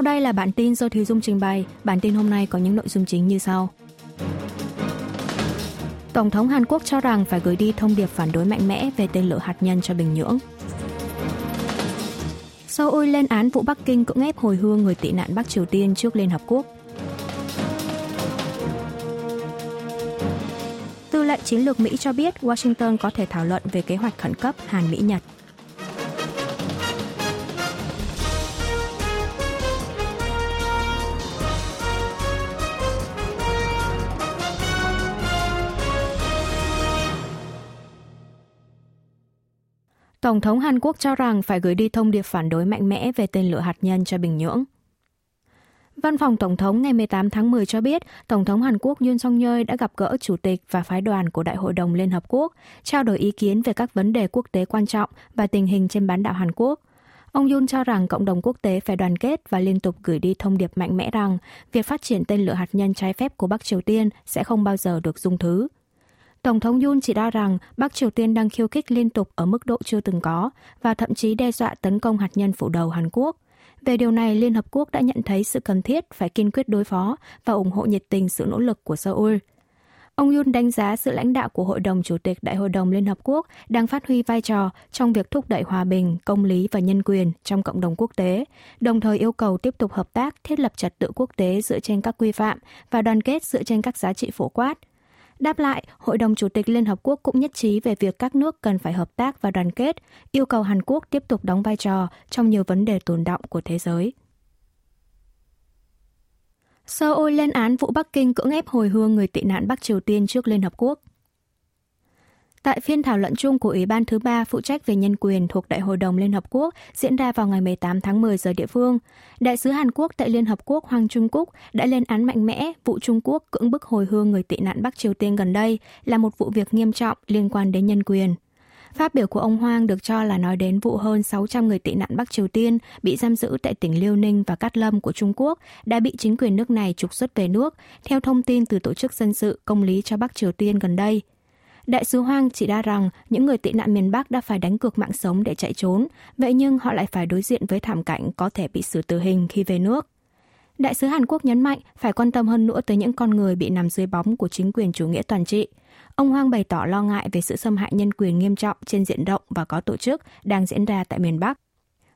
Sau đây là bản tin do Thúy Dung trình bày. Bản tin hôm nay có những nội dung chính như sau. Tổng thống Hàn Quốc cho rằng phải gửi đi thông điệp phản đối mạnh mẽ về tên lửa hạt nhân cho Bình Nhưỡng. Seoul lên án vụ Bắc Kinh cưỡng ép hồi hương người tị nạn Bắc Triều Tiên trước Liên Hợp Quốc. Tư lệnh chiến lược Mỹ cho biết Washington có thể thảo luận về kế hoạch khẩn cấp Hàn Mỹ-Nhật. Tổng thống Hàn Quốc cho rằng phải gửi đi thông điệp phản đối mạnh mẽ về tên lửa hạt nhân cho Bình Nhưỡng. Văn phòng Tổng thống ngày 18 tháng 10 cho biết, Tổng thống Hàn Quốc Yoon song yeol đã gặp gỡ Chủ tịch và phái đoàn của Đại hội đồng Liên Hợp Quốc, trao đổi ý kiến về các vấn đề quốc tế quan trọng và tình hình trên bán đảo Hàn Quốc. Ông Yoon cho rằng cộng đồng quốc tế phải đoàn kết và liên tục gửi đi thông điệp mạnh mẽ rằng việc phát triển tên lửa hạt nhân trái phép của Bắc Triều Tiên sẽ không bao giờ được dung thứ. Tổng thống Yoon chỉ ra rằng Bắc Triều Tiên đang khiêu khích liên tục ở mức độ chưa từng có và thậm chí đe dọa tấn công hạt nhân phủ đầu Hàn Quốc. Về điều này, Liên Hợp Quốc đã nhận thấy sự cần thiết phải kiên quyết đối phó và ủng hộ nhiệt tình sự nỗ lực của Seoul. Ông Yoon đánh giá sự lãnh đạo của Hội đồng Chủ tịch Đại hội đồng Liên Hợp Quốc đang phát huy vai trò trong việc thúc đẩy hòa bình, công lý và nhân quyền trong cộng đồng quốc tế, đồng thời yêu cầu tiếp tục hợp tác, thiết lập trật tự quốc tế dựa trên các quy phạm và đoàn kết dựa trên các giá trị phổ quát, Đáp lại, Hội đồng Chủ tịch Liên Hợp Quốc cũng nhất trí về việc các nước cần phải hợp tác và đoàn kết, yêu cầu Hàn Quốc tiếp tục đóng vai trò trong nhiều vấn đề tồn động của thế giới. Seoul lên án vụ Bắc Kinh cưỡng ép hồi hương người tị nạn Bắc Triều Tiên trước Liên Hợp Quốc. Tại phiên thảo luận chung của Ủy ban thứ ba phụ trách về nhân quyền thuộc Đại hội đồng Liên Hợp Quốc diễn ra vào ngày 18 tháng 10 giờ địa phương, Đại sứ Hàn Quốc tại Liên Hợp Quốc Hoàng Trung Quốc đã lên án mạnh mẽ vụ Trung Quốc cưỡng bức hồi hương người tị nạn Bắc Triều Tiên gần đây là một vụ việc nghiêm trọng liên quan đến nhân quyền. Phát biểu của ông Hoang được cho là nói đến vụ hơn 600 người tị nạn Bắc Triều Tiên bị giam giữ tại tỉnh Liêu Ninh và Cát Lâm của Trung Quốc đã bị chính quyền nước này trục xuất về nước, theo thông tin từ Tổ chức Dân sự Công lý cho Bắc Triều Tiên gần đây. Đại sứ Hoang chỉ ra rằng những người tị nạn miền Bắc đã phải đánh cược mạng sống để chạy trốn, vậy nhưng họ lại phải đối diện với thảm cảnh có thể bị xử tử hình khi về nước. Đại sứ Hàn Quốc nhấn mạnh phải quan tâm hơn nữa tới những con người bị nằm dưới bóng của chính quyền chủ nghĩa toàn trị. Ông Hoang bày tỏ lo ngại về sự xâm hại nhân quyền nghiêm trọng trên diện rộng và có tổ chức đang diễn ra tại miền Bắc.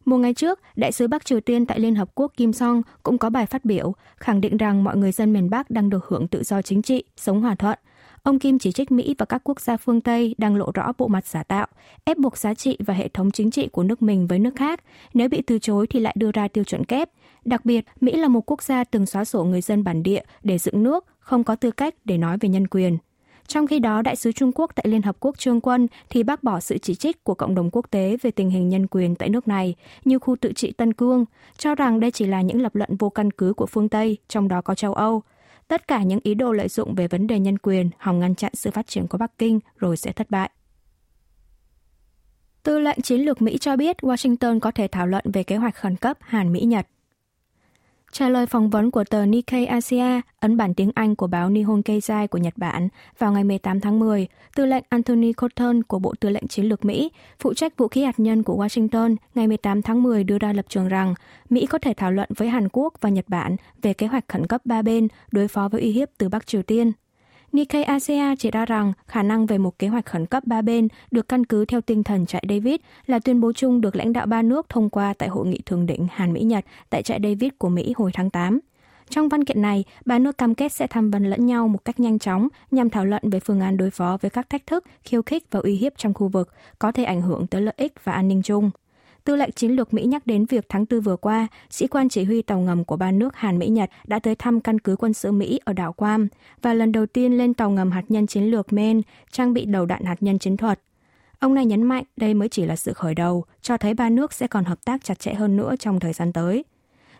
Một ngày trước, đại sứ Bắc Triều Tiên tại Liên Hợp Quốc Kim Song cũng có bài phát biểu khẳng định rằng mọi người dân miền Bắc đang được hưởng tự do chính trị, sống hòa thuận, Ông Kim chỉ trích Mỹ và các quốc gia phương Tây đang lộ rõ bộ mặt giả tạo, ép buộc giá trị và hệ thống chính trị của nước mình với nước khác. Nếu bị từ chối thì lại đưa ra tiêu chuẩn kép. Đặc biệt, Mỹ là một quốc gia từng xóa sổ người dân bản địa để dựng nước, không có tư cách để nói về nhân quyền. Trong khi đó, Đại sứ Trung Quốc tại Liên Hợp Quốc Trương Quân thì bác bỏ sự chỉ trích của cộng đồng quốc tế về tình hình nhân quyền tại nước này, như khu tự trị Tân Cương, cho rằng đây chỉ là những lập luận vô căn cứ của phương Tây, trong đó có châu Âu. Tất cả những ý đồ lợi dụng về vấn đề nhân quyền, hòng ngăn chặn sự phát triển của Bắc Kinh rồi sẽ thất bại. Tư lệnh chiến lược Mỹ cho biết Washington có thể thảo luận về kế hoạch khẩn cấp Hàn Mỹ-Nhật. Trả lời phỏng vấn của tờ Nikkei Asia, ấn bản tiếng Anh của báo Nihon Keizai của Nhật Bản, vào ngày 18 tháng 10, tư lệnh Anthony Cotton của Bộ Tư lệnh Chiến lược Mỹ, phụ trách vũ khí hạt nhân của Washington, ngày 18 tháng 10 đưa ra lập trường rằng Mỹ có thể thảo luận với Hàn Quốc và Nhật Bản về kế hoạch khẩn cấp ba bên đối phó với uy hiếp từ Bắc Triều Tiên. Nikkei Asia chỉ ra rằng khả năng về một kế hoạch khẩn cấp ba bên được căn cứ theo tinh thần trại David là tuyên bố chung được lãnh đạo ba nước thông qua tại hội nghị thường đỉnh Hàn Mỹ-Nhật tại trại David của Mỹ hồi tháng 8. Trong văn kiện này, ba nước cam kết sẽ tham vấn lẫn nhau một cách nhanh chóng nhằm thảo luận về phương án đối phó với các thách thức, khiêu khích và uy hiếp trong khu vực có thể ảnh hưởng tới lợi ích và an ninh chung. Tư lệnh chiến lược Mỹ nhắc đến việc tháng 4 vừa qua, sĩ quan chỉ huy tàu ngầm của ba nước Hàn Mỹ Nhật đã tới thăm căn cứ quân sự Mỹ ở đảo Guam và lần đầu tiên lên tàu ngầm hạt nhân chiến lược Maine trang bị đầu đạn hạt nhân chiến thuật. Ông này nhấn mạnh đây mới chỉ là sự khởi đầu, cho thấy ba nước sẽ còn hợp tác chặt chẽ hơn nữa trong thời gian tới.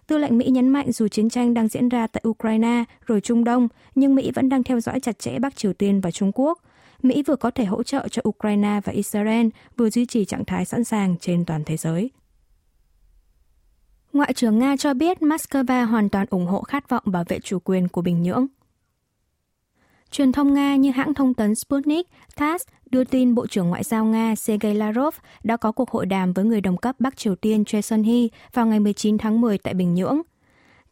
Tư lệnh Mỹ nhấn mạnh dù chiến tranh đang diễn ra tại Ukraine rồi Trung Đông, nhưng Mỹ vẫn đang theo dõi chặt chẽ Bắc Triều Tiên và Trung Quốc – Mỹ vừa có thể hỗ trợ cho Ukraine và Israel vừa duy trì trạng thái sẵn sàng trên toàn thế giới. Ngoại trưởng Nga cho biết Moscow hoàn toàn ủng hộ khát vọng bảo vệ chủ quyền của Bình Nhưỡng. Truyền thông Nga như hãng thông tấn Sputnik, TASS đưa tin Bộ trưởng Ngoại giao Nga Sergei Lavrov đã có cuộc hội đàm với người đồng cấp Bắc Triều Tiên Choi Sun-hee vào ngày 19 tháng 10 tại Bình Nhưỡng –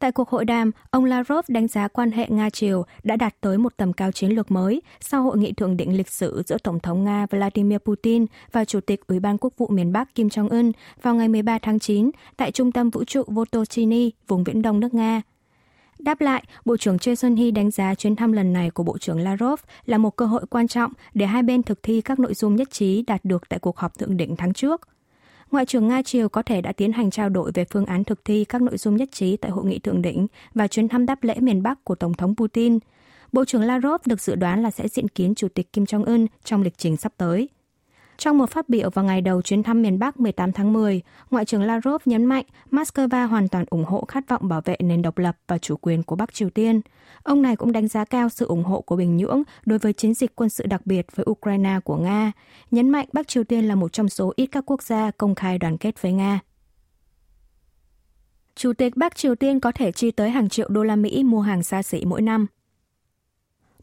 Tại cuộc hội đàm, ông Lavrov đánh giá quan hệ Nga-Triều đã đạt tới một tầm cao chiến lược mới sau hội nghị thượng đỉnh lịch sử giữa Tổng thống Nga Vladimir Putin và Chủ tịch Ủy ban Quốc vụ miền Bắc Kim Jong-un vào ngày 13 tháng 9 tại Trung tâm Vũ trụ Votochny, vùng Viễn Đông nước Nga. Đáp lại, Bộ trưởng Choi Xuân Hy đánh giá chuyến thăm lần này của Bộ trưởng Lavrov là một cơ hội quan trọng để hai bên thực thi các nội dung nhất trí đạt được tại cuộc họp thượng đỉnh tháng trước. Ngoại trưởng Nga Triều có thể đã tiến hành trao đổi về phương án thực thi các nội dung nhất trí tại hội nghị thượng đỉnh và chuyến thăm đáp lễ miền Bắc của Tổng thống Putin. Bộ trưởng Lavrov được dự đoán là sẽ diện kiến Chủ tịch Kim Jong-un trong lịch trình sắp tới. Trong một phát biểu vào ngày đầu chuyến thăm miền Bắc 18 tháng 10, Ngoại trưởng Lavrov nhấn mạnh Moscow hoàn toàn ủng hộ khát vọng bảo vệ nền độc lập và chủ quyền của Bắc Triều Tiên. Ông này cũng đánh giá cao sự ủng hộ của Bình Nhưỡng đối với chiến dịch quân sự đặc biệt với Ukraine của Nga, nhấn mạnh Bắc Triều Tiên là một trong số ít các quốc gia công khai đoàn kết với Nga. Chủ tịch Bắc Triều Tiên có thể chi tới hàng triệu đô la Mỹ mua hàng xa xỉ mỗi năm.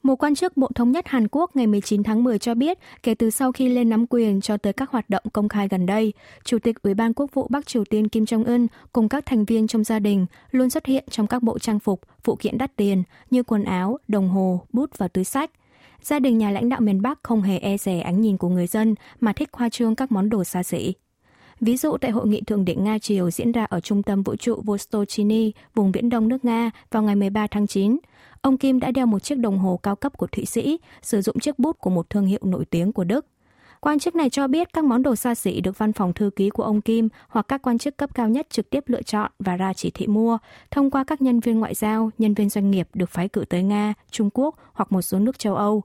Một quan chức Bộ Thống nhất Hàn Quốc ngày 19 tháng 10 cho biết, kể từ sau khi lên nắm quyền cho tới các hoạt động công khai gần đây, Chủ tịch Ủy ban Quốc vụ Bắc Triều Tiên Kim Jong-un cùng các thành viên trong gia đình luôn xuất hiện trong các bộ trang phục, phụ kiện đắt tiền như quần áo, đồng hồ, bút và túi sách. Gia đình nhà lãnh đạo miền Bắc không hề e rè ánh nhìn của người dân mà thích khoa trương các món đồ xa xỉ. Ví dụ tại hội nghị thượng đỉnh Nga-Triều diễn ra ở trung tâm vũ trụ Vostochny, vùng viễn đông nước Nga vào ngày 13 tháng 9, ông Kim đã đeo một chiếc đồng hồ cao cấp của Thụy Sĩ, sử dụng chiếc bút của một thương hiệu nổi tiếng của Đức. Quan chức này cho biết các món đồ xa xỉ được văn phòng thư ký của ông Kim hoặc các quan chức cấp cao nhất trực tiếp lựa chọn và ra chỉ thị mua thông qua các nhân viên ngoại giao, nhân viên doanh nghiệp được phái cử tới Nga, Trung Quốc hoặc một số nước châu Âu.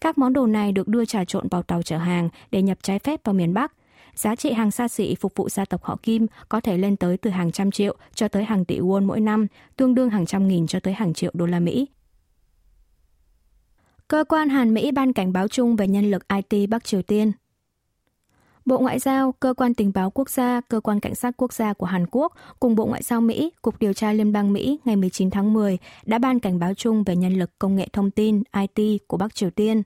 Các món đồ này được đưa trà trộn vào tàu chở hàng để nhập trái phép vào miền Bắc. Giá trị hàng xa xỉ phục vụ gia tộc họ Kim có thể lên tới từ hàng trăm triệu cho tới hàng tỷ won mỗi năm, tương đương hàng trăm nghìn cho tới hàng triệu đô la Mỹ. Cơ quan Hàn Mỹ ban cảnh báo chung về nhân lực IT Bắc Triều Tiên. Bộ Ngoại giao, Cơ quan Tình báo Quốc gia, Cơ quan Cảnh sát Quốc gia của Hàn Quốc cùng Bộ Ngoại giao Mỹ, Cục Điều tra Liên bang Mỹ ngày 19 tháng 10 đã ban cảnh báo chung về nhân lực công nghệ thông tin IT của Bắc Triều Tiên.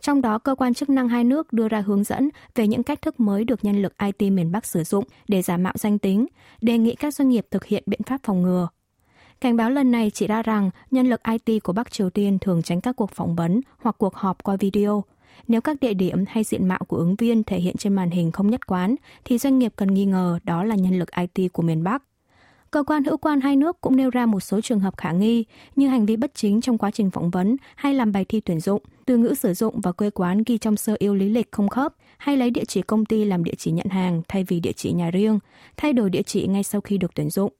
Trong đó, cơ quan chức năng hai nước đưa ra hướng dẫn về những cách thức mới được nhân lực IT miền Bắc sử dụng để giả mạo danh tính, đề nghị các doanh nghiệp thực hiện biện pháp phòng ngừa. Cảnh báo lần này chỉ ra rằng nhân lực IT của Bắc Triều Tiên thường tránh các cuộc phỏng vấn hoặc cuộc họp qua video. Nếu các địa điểm hay diện mạo của ứng viên thể hiện trên màn hình không nhất quán, thì doanh nghiệp cần nghi ngờ đó là nhân lực IT của miền Bắc. Cơ quan hữu quan hai nước cũng nêu ra một số trường hợp khả nghi như hành vi bất chính trong quá trình phỏng vấn hay làm bài thi tuyển dụng, từ ngữ sử dụng và quê quán ghi trong sơ yêu lý lịch không khớp, hay lấy địa chỉ công ty làm địa chỉ nhận hàng thay vì địa chỉ nhà riêng, thay đổi địa chỉ ngay sau khi được tuyển dụng.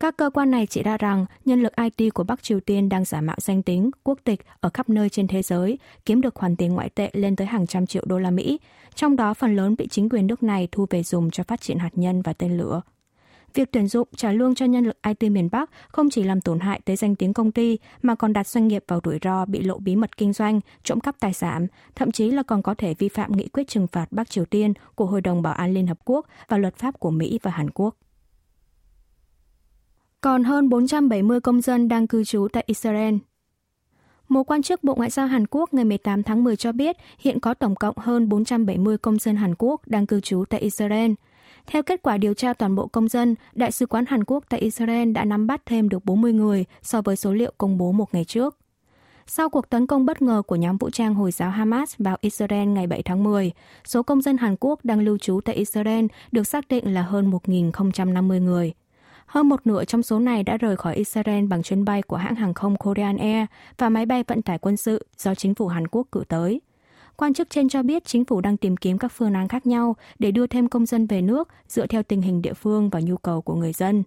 Các cơ quan này chỉ ra rằng nhân lực IT của Bắc Triều Tiên đang giả mạo danh tính, quốc tịch ở khắp nơi trên thế giới, kiếm được khoản tiền ngoại tệ lên tới hàng trăm triệu đô la Mỹ, trong đó phần lớn bị chính quyền nước này thu về dùng cho phát triển hạt nhân và tên lửa. Việc tuyển dụng trả lương cho nhân lực IT miền Bắc không chỉ làm tổn hại tới danh tiếng công ty mà còn đặt doanh nghiệp vào rủi ro bị lộ bí mật kinh doanh, trộm cắp tài sản, thậm chí là còn có thể vi phạm nghị quyết trừng phạt Bắc Triều Tiên của Hội đồng Bảo an Liên Hợp Quốc và luật pháp của Mỹ và Hàn Quốc. Còn hơn 470 công dân đang cư trú tại Israel. Một quan chức Bộ Ngoại giao Hàn Quốc ngày 18 tháng 10 cho biết hiện có tổng cộng hơn 470 công dân Hàn Quốc đang cư trú tại Israel – theo kết quả điều tra toàn bộ công dân, Đại sứ quán Hàn Quốc tại Israel đã nắm bắt thêm được 40 người so với số liệu công bố một ngày trước. Sau cuộc tấn công bất ngờ của nhóm vũ trang Hồi giáo Hamas vào Israel ngày 7 tháng 10, số công dân Hàn Quốc đang lưu trú tại Israel được xác định là hơn 1.050 người. Hơn một nửa trong số này đã rời khỏi Israel bằng chuyến bay của hãng hàng không Korean Air và máy bay vận tải quân sự do chính phủ Hàn Quốc cử tới. Quan chức trên cho biết chính phủ đang tìm kiếm các phương án khác nhau để đưa thêm công dân về nước dựa theo tình hình địa phương và nhu cầu của người dân.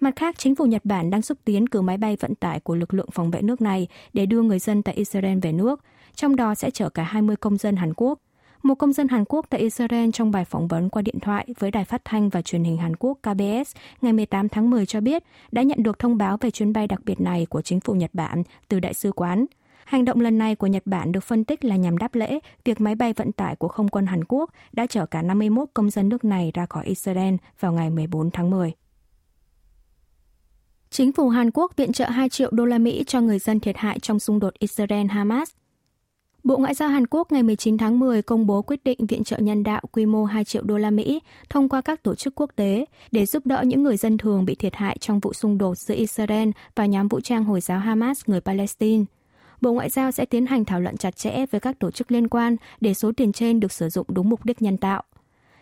Mặt khác, chính phủ Nhật Bản đang xúc tiến cử máy bay vận tải của lực lượng phòng vệ nước này để đưa người dân tại Israel về nước, trong đó sẽ chở cả 20 công dân Hàn Quốc. Một công dân Hàn Quốc tại Israel trong bài phỏng vấn qua điện thoại với đài phát thanh và truyền hình Hàn Quốc KBS ngày 18 tháng 10 cho biết đã nhận được thông báo về chuyến bay đặc biệt này của chính phủ Nhật Bản từ đại sứ quán. Hành động lần này của Nhật Bản được phân tích là nhằm đáp lễ việc máy bay vận tải của không quân Hàn Quốc đã chở cả 51 công dân nước này ra khỏi Israel vào ngày 14 tháng 10. Chính phủ Hàn Quốc viện trợ 2 triệu đô la Mỹ cho người dân thiệt hại trong xung đột Israel-Hamas. Bộ Ngoại giao Hàn Quốc ngày 19 tháng 10 công bố quyết định viện trợ nhân đạo quy mô 2 triệu đô la Mỹ thông qua các tổ chức quốc tế để giúp đỡ những người dân thường bị thiệt hại trong vụ xung đột giữa Israel và nhóm vũ trang Hồi giáo Hamas người Palestine. Bộ Ngoại giao sẽ tiến hành thảo luận chặt chẽ với các tổ chức liên quan để số tiền trên được sử dụng đúng mục đích nhân tạo.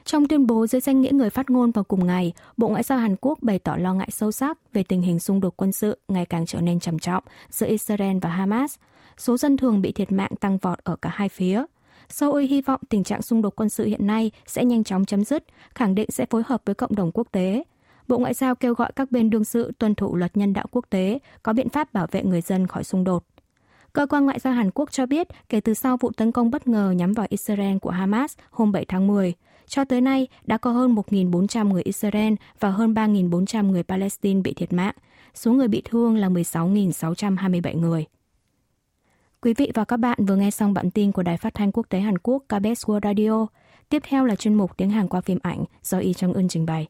Trong tuyên bố dưới danh nghĩa người phát ngôn vào cùng ngày, Bộ Ngoại giao Hàn Quốc bày tỏ lo ngại sâu sắc về tình hình xung đột quân sự ngày càng trở nên trầm trọng giữa Israel và Hamas. Số dân thường bị thiệt mạng tăng vọt ở cả hai phía. Seoul hy vọng tình trạng xung đột quân sự hiện nay sẽ nhanh chóng chấm dứt, khẳng định sẽ phối hợp với cộng đồng quốc tế. Bộ Ngoại giao kêu gọi các bên đương sự tuân thủ luật nhân đạo quốc tế, có biện pháp bảo vệ người dân khỏi xung đột. Cơ quan Ngoại giao Hàn Quốc cho biết kể từ sau vụ tấn công bất ngờ nhắm vào Israel của Hamas hôm 7 tháng 10, cho tới nay đã có hơn 1.400 người Israel và hơn 3.400 người Palestine bị thiệt mạng. Số người bị thương là 16.627 người. Quý vị và các bạn vừa nghe xong bản tin của Đài Phát thanh Quốc tế Hàn Quốc KBS World Radio. Tiếp theo là chuyên mục tiếng Hàn qua phim ảnh do Y Trang Ưn trình bày.